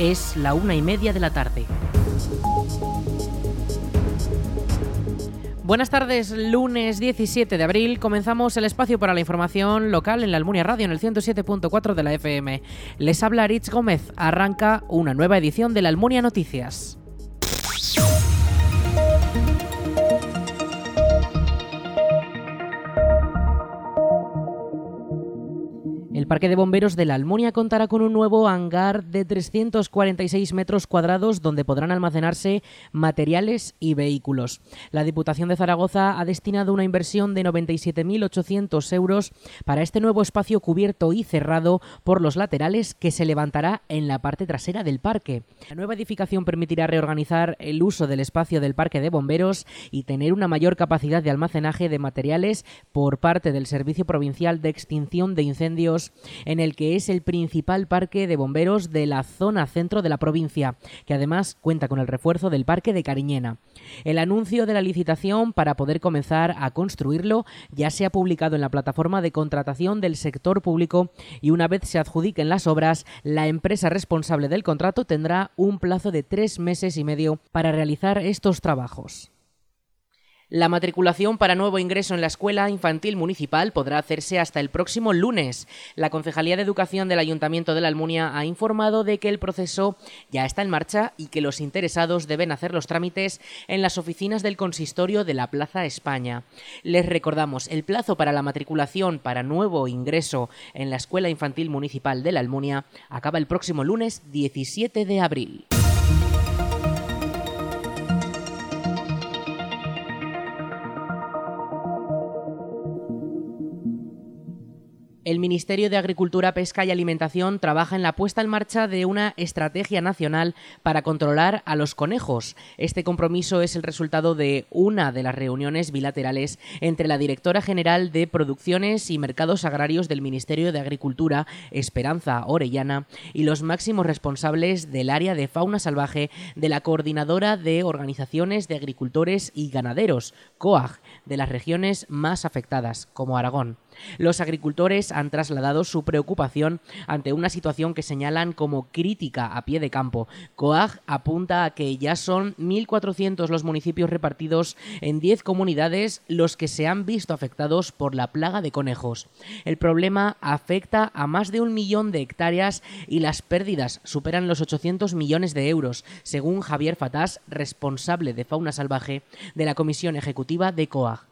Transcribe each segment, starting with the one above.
Es la una y media de la tarde. Buenas tardes, lunes 17 de abril comenzamos el espacio para la información local en la Almunia Radio en el 107.4 de la FM. Les habla Rich Gómez, arranca una nueva edición de la Almunia Noticias. Parque de Bomberos de la Almunia contará con un nuevo hangar de 346 metros cuadrados donde podrán almacenarse materiales y vehículos. La Diputación de Zaragoza ha destinado una inversión de 97.800 euros para este nuevo espacio cubierto y cerrado por los laterales que se levantará en la parte trasera del parque. La nueva edificación permitirá reorganizar el uso del espacio del Parque de Bomberos y tener una mayor capacidad de almacenaje de materiales por parte del Servicio Provincial de Extinción de Incendios en el que es el principal parque de bomberos de la zona centro de la provincia, que además cuenta con el refuerzo del parque de Cariñena. El anuncio de la licitación para poder comenzar a construirlo ya se ha publicado en la plataforma de contratación del sector público y una vez se adjudiquen las obras, la empresa responsable del contrato tendrá un plazo de tres meses y medio para realizar estos trabajos. La matriculación para nuevo ingreso en la escuela infantil municipal podrá hacerse hasta el próximo lunes. La Concejalía de Educación del Ayuntamiento de la Almunia ha informado de que el proceso ya está en marcha y que los interesados deben hacer los trámites en las oficinas del consistorio de la Plaza España. Les recordamos, el plazo para la matriculación para nuevo ingreso en la escuela infantil municipal de la Almunia acaba el próximo lunes 17 de abril. El Ministerio de Agricultura, Pesca y Alimentación trabaja en la puesta en marcha de una estrategia nacional para controlar a los conejos. Este compromiso es el resultado de una de las reuniones bilaterales entre la directora general de Producciones y Mercados Agrarios del Ministerio de Agricultura, Esperanza Orellana, y los máximos responsables del área de fauna salvaje de la Coordinadora de Organizaciones de Agricultores y Ganaderos, COAG, de las regiones más afectadas, como Aragón. Los agricultores han trasladado su preocupación ante una situación que señalan como crítica a pie de campo. COAG apunta a que ya son 1.400 los municipios repartidos en 10 comunidades los que se han visto afectados por la plaga de conejos. El problema afecta a más de un millón de hectáreas y las pérdidas superan los 800 millones de euros, según Javier Fatás, responsable de fauna salvaje de la Comisión Ejecutiva de COAG.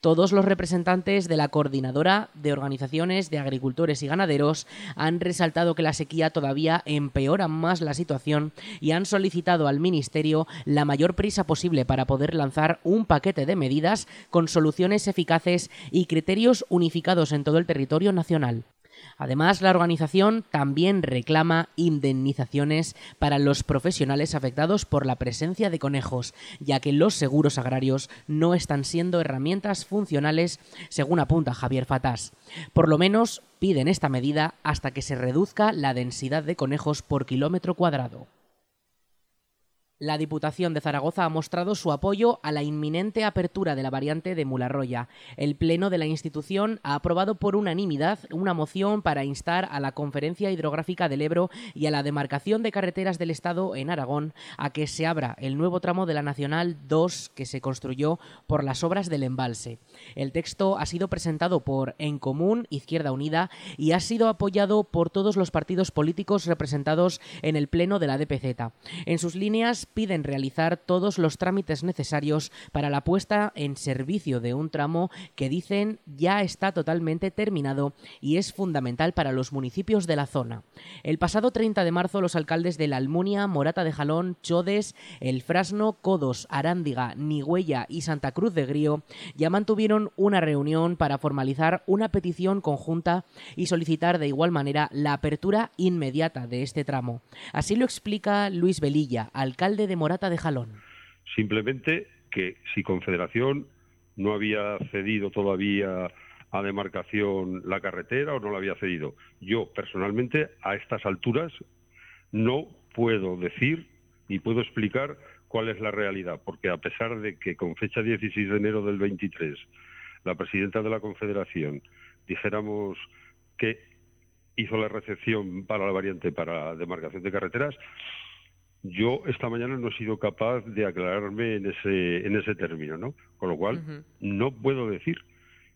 Todos los representantes de la Coordinadora de Organizaciones de Agricultores y Ganaderos han resaltado que la sequía todavía empeora más la situación y han solicitado al Ministerio la mayor prisa posible para poder lanzar un paquete de medidas con soluciones eficaces y criterios unificados en todo el territorio nacional. Además, la organización también reclama indemnizaciones para los profesionales afectados por la presencia de conejos, ya que los seguros agrarios no están siendo herramientas funcionales, según apunta Javier Fatás. Por lo menos piden esta medida hasta que se reduzca la densidad de conejos por kilómetro cuadrado. La Diputación de Zaragoza ha mostrado su apoyo a la inminente apertura de la variante de Mularroya. El Pleno de la institución ha aprobado por unanimidad una moción para instar a la Conferencia Hidrográfica del Ebro y a la demarcación de carreteras del Estado en Aragón a que se abra el nuevo tramo de la Nacional 2 que se construyó por las obras del embalse. El texto ha sido presentado por En Común, Izquierda Unida, y ha sido apoyado por todos los partidos políticos representados en el Pleno de la DPZ. En sus líneas piden realizar todos los trámites necesarios para la puesta en servicio de un tramo que dicen ya está totalmente terminado y es fundamental para los municipios de la zona. El pasado 30 de marzo los alcaldes de la Almunia, Morata de Jalón, Chodes, El Frasno, Codos, Arándiga, Nigüella y Santa Cruz de Grío ya mantuvieron una reunión para formalizar una petición conjunta y solicitar de igual manera la apertura inmediata de este tramo. Así lo explica Luis Velilla, alcalde de Morata de Jalón. Simplemente que si Confederación no había cedido todavía a demarcación la carretera o no la había cedido. Yo personalmente a estas alturas no puedo decir ni puedo explicar cuál es la realidad, porque a pesar de que con fecha 16 de enero del 23 la presidenta de la Confederación dijéramos que hizo la recepción para la variante para demarcación de carreteras, yo esta mañana no he sido capaz de aclararme en ese, en ese término, ¿no? Con lo cual, no puedo decir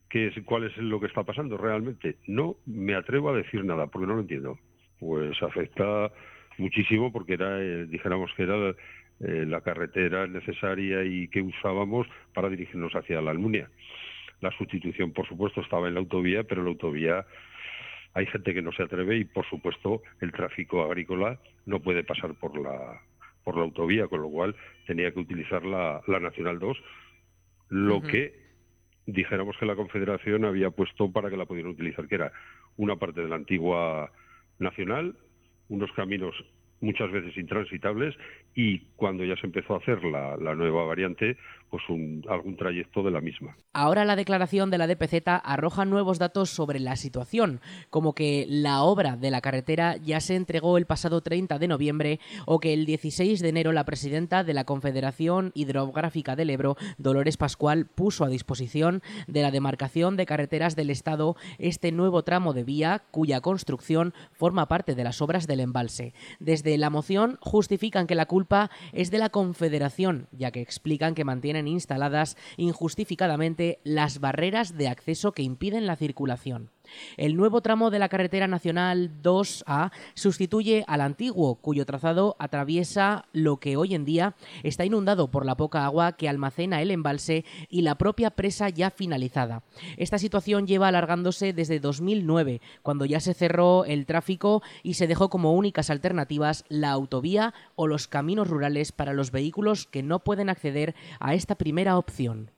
qué es, cuál es lo que está pasando realmente. No me atrevo a decir nada, porque no lo entiendo. Pues afecta muchísimo porque era, eh, dijéramos que era eh, la carretera necesaria y que usábamos para dirigirnos hacia la Almunia. La sustitución, por supuesto, estaba en la autovía, pero la autovía hay gente que no se atreve y, por supuesto, el tráfico agrícola no puede pasar por la por la autovía, con lo cual tenía que utilizar la, la Nacional 2, lo que dijéramos que la Confederación había puesto para que la pudieran utilizar, que era una parte de la antigua Nacional, unos caminos muchas veces intransitables y cuando ya se empezó a hacer la, nueva variante, pues un, algún trayecto de la misma. Ahora la declaración de la DPZ arroja nuevos datos sobre la situación, como que la obra de la carretera ya se entregó el pasado 30 de noviembre o que el 16 de enero la presidenta de la Confederación Hidrográfica del Ebro, Dolores Pascual, puso a disposición de la demarcación de carreteras del Estado este nuevo tramo de vía cuya construcción forma parte de las obras del embalse. Desde la moción justifican que la culpa es de la Confederación, ya que explican que mantienen instaladas injustificadamente las barreras de acceso que impiden la circulación. El nuevo tramo de la carretera nacional 2A sustituye al antiguo, cuyo trazado atraviesa lo que hoy en día está inundado por la poca agua que almacena el embalse y la propia presa ya finalizada. Esta situación lleva alargándose desde 2009, cuando ya se cerró el tráfico y se dejó como únicas alternativas la autovía o los caminos rurales para los vehículos que no pueden acceder a esta primera opción.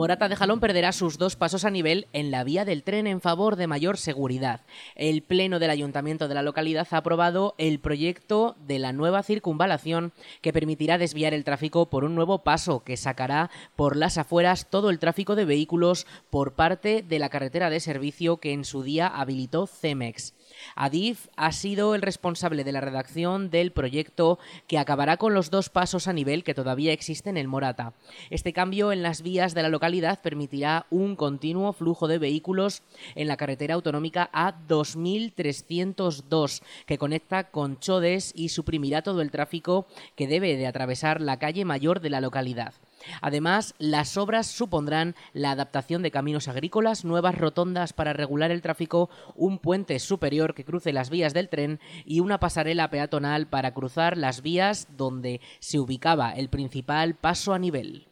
Morata de Jalón perderá sus dos pasos a nivel en la vía del tren en favor de mayor seguridad. El Pleno del Ayuntamiento de la localidad ha aprobado el proyecto de la nueva circunvalación que permitirá desviar el tráfico por un nuevo paso que sacará por las afueras todo el tráfico de vehículos por parte de la carretera de servicio que en su día habilitó Cemex. Adif ha sido el responsable de la redacción del proyecto que acabará con los dos pasos a nivel que todavía existen en Morata. Este cambio en las vías de la localidad permitirá un continuo flujo de vehículos en la carretera autonómica A2302 que conecta con Chodes y suprimirá todo el tráfico que debe de atravesar la calle mayor de la localidad. Además, las obras supondrán la adaptación de caminos agrícolas, nuevas rotondas para regular el tráfico, un puente superior que cruce las vías del tren y una pasarela peatonal para cruzar las vías donde se ubicaba el principal paso a nivel.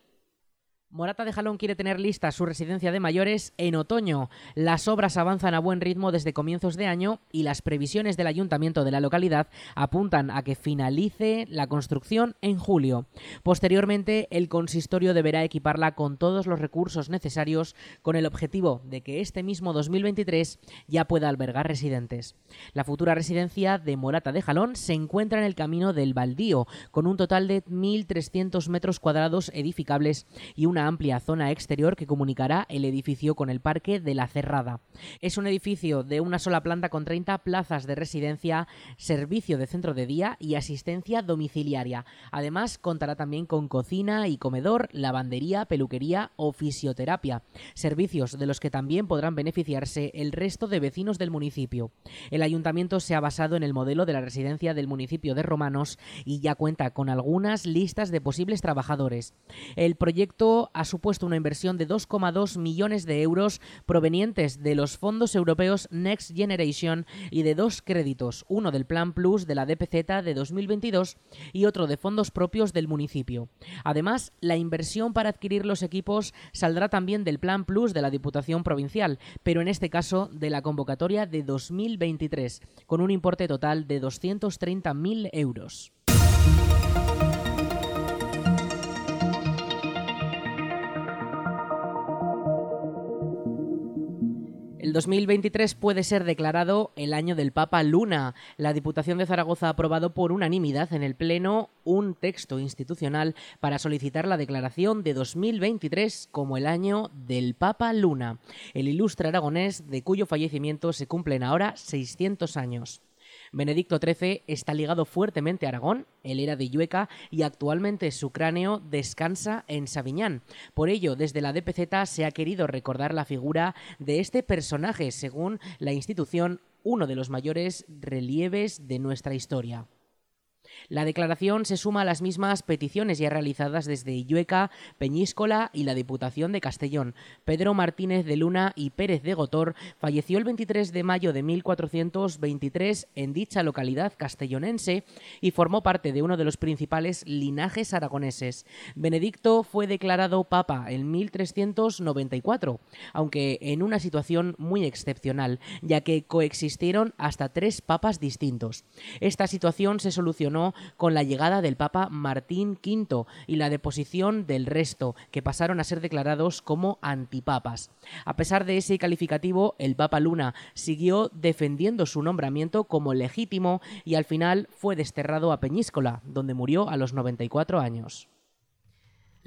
Morata de Jalón quiere tener lista su residencia de mayores en otoño. Las obras avanzan a buen ritmo desde comienzos de año y las previsiones del ayuntamiento de la localidad apuntan a que finalice la construcción en julio. Posteriormente, el consistorio deberá equiparla con todos los recursos necesarios con el objetivo de que este mismo 2023 ya pueda albergar residentes. La futura residencia de Morata de Jalón se encuentra en el camino del Baldío, con un total de 1.300 metros cuadrados edificables y una amplia zona exterior que comunicará el edificio con el Parque de la Cerrada. Es un edificio de una sola planta con 30 plazas de residencia, servicio de centro de día y asistencia domiciliaria. Además, contará también con cocina y comedor, lavandería, peluquería o fisioterapia, servicios de los que también podrán beneficiarse el resto de vecinos del municipio. El ayuntamiento se ha basado en el modelo de la residencia del municipio de Romanos y ya cuenta con algunas listas de posibles trabajadores. El proyecto ha supuesto una inversión de 2,2 millones de euros provenientes de los fondos europeos Next Generation y de dos créditos, uno del Plan Plus de la DPZ de 2022 y otro de fondos propios del municipio. Además, la inversión para adquirir los equipos saldrá también del Plan Plus de la Diputación Provincial, pero en este caso de la convocatoria de 2023, con un importe total de 230.000 euros. El 2023 puede ser declarado el año del Papa Luna. La Diputación de Zaragoza ha aprobado por unanimidad en el Pleno un texto institucional para solicitar la declaración de 2023 como el año del Papa Luna, el ilustre aragonés de cuyo fallecimiento se cumplen ahora 600 años. Benedicto XIII está ligado fuertemente a Aragón, él era de Llueca y actualmente su cráneo descansa en Sabiñán. Por ello, desde la DPZ se ha querido recordar la figura de este personaje, según la institución, uno de los mayores relieves de nuestra historia. La declaración se suma a las mismas peticiones ya realizadas desde Illueca, Peñíscola y la Diputación de Castellón. Pedro Martínez de Luna y Pérez de Gotor falleció el 23 de mayo de 1423 en dicha localidad castellonense y formó parte de uno de los principales linajes aragoneses. Benedicto fue declarado papa en 1394, aunque en una situación muy excepcional, ya que coexistieron hasta tres papas distintos. Esta situación se solucionó con la llegada del Papa Martín V y la deposición del resto, que pasaron a ser declarados como antipapas. A pesar de ese calificativo, el Papa Luna siguió defendiendo su nombramiento como legítimo y al final fue desterrado a Peñíscola, donde murió a los 94 años.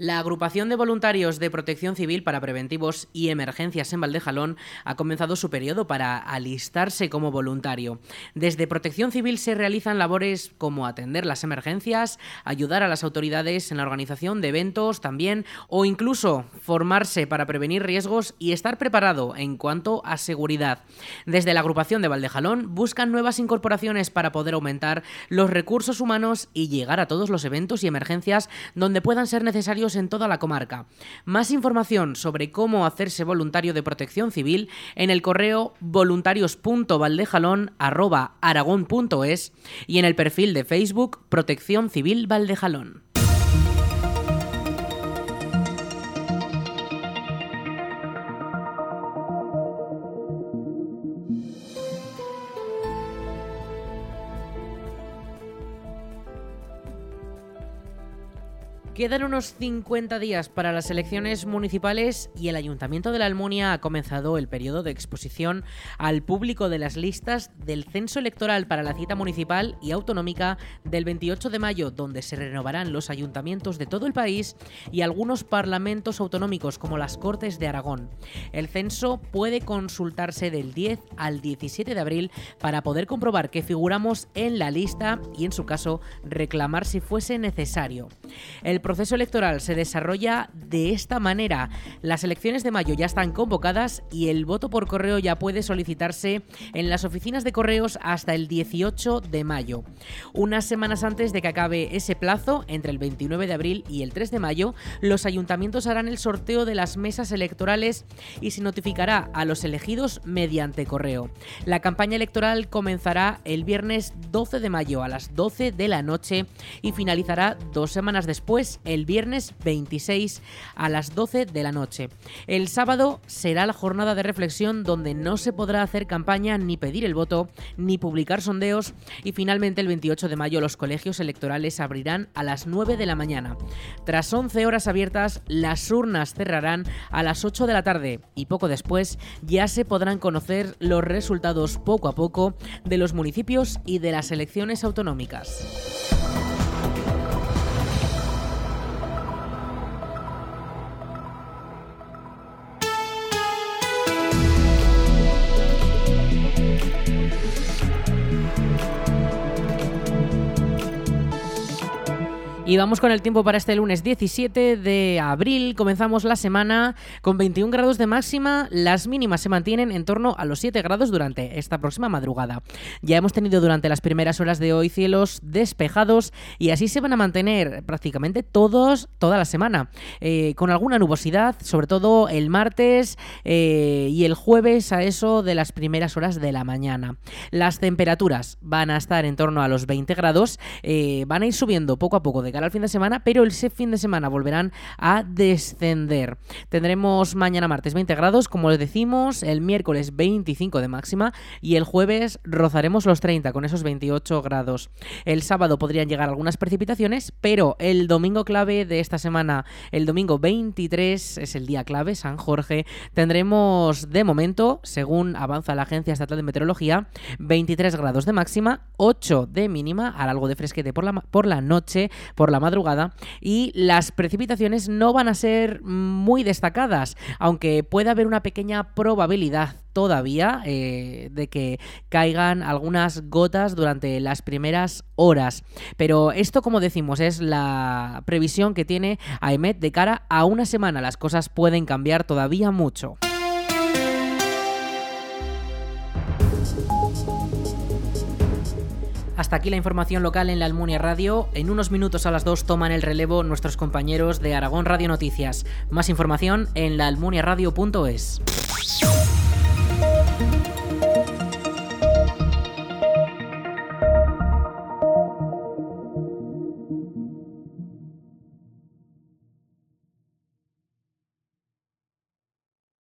La agrupación de voluntarios de protección civil para preventivos y emergencias en Valdejalón ha comenzado su periodo para alistarse como voluntario. Desde protección civil se realizan labores como atender las emergencias, ayudar a las autoridades en la organización de eventos también o incluso formarse para prevenir riesgos y estar preparado en cuanto a seguridad. Desde la agrupación de Valdejalón buscan nuevas incorporaciones para poder aumentar los recursos humanos y llegar a todos los eventos y emergencias donde puedan ser necesarios en toda la comarca. Más información sobre cómo hacerse voluntario de protección civil en el correo voluntarios.valdejalón.aragón.es y en el perfil de Facebook Protección Civil Valdejalón. Quedan unos 50 días para las elecciones municipales y el Ayuntamiento de la Almunia ha comenzado el periodo de exposición al público de las listas del censo electoral para la cita municipal y autonómica del 28 de mayo, donde se renovarán los ayuntamientos de todo el país y algunos parlamentos autonómicos como las Cortes de Aragón. El censo puede consultarse del 10 al 17 de abril para poder comprobar que figuramos en la lista y en su caso reclamar si fuese necesario. Proceso electoral se desarrolla de esta manera. Las elecciones de mayo ya están convocadas y el voto por correo ya puede solicitarse en las oficinas de correos hasta el 18 de mayo. Unas semanas antes de que acabe ese plazo, entre el 29 de abril y el 3 de mayo, los ayuntamientos harán el sorteo de las mesas electorales y se notificará a los elegidos mediante correo. La campaña electoral comenzará el viernes 12 de mayo a las 12 de la noche y finalizará dos semanas después el viernes 26 a las 12 de la noche. El sábado será la jornada de reflexión donde no se podrá hacer campaña ni pedir el voto ni publicar sondeos y finalmente el 28 de mayo los colegios electorales abrirán a las 9 de la mañana. Tras 11 horas abiertas, las urnas cerrarán a las 8 de la tarde y poco después ya se podrán conocer los resultados poco a poco de los municipios y de las elecciones autonómicas. Y vamos con el tiempo para este lunes 17 de abril. Comenzamos la semana con 21 grados de máxima. Las mínimas se mantienen en torno a los 7 grados durante esta próxima madrugada. Ya hemos tenido durante las primeras horas de hoy cielos despejados y así se van a mantener prácticamente todos, toda la semana. Eh, con alguna nubosidad, sobre todo el martes eh, y el jueves a eso de las primeras horas de la mañana. Las temperaturas van a estar en torno a los 20 grados. Eh, van a ir subiendo poco a poco de al fin de semana, pero ese fin de semana volverán a descender. Tendremos mañana martes 20 grados, como les decimos, el miércoles 25 de máxima y el jueves rozaremos los 30 con esos 28 grados. El sábado podrían llegar algunas precipitaciones, pero el domingo clave de esta semana, el domingo 23, es el día clave, San Jorge, tendremos de momento, según avanza la Agencia Estatal de Meteorología, 23 grados de máxima, 8 de mínima, hará algo de fresquete por la, por la noche, por la madrugada y las precipitaciones no van a ser muy destacadas, aunque puede haber una pequeña probabilidad todavía eh, de que caigan algunas gotas durante las primeras horas. Pero esto, como decimos, es la previsión que tiene AEMET de cara a una semana. Las cosas pueden cambiar todavía mucho. Hasta aquí la información local en la Almunia Radio. En unos minutos a las 2 toman el relevo nuestros compañeros de Aragón Radio Noticias. Más información en laalmuniaradio.es.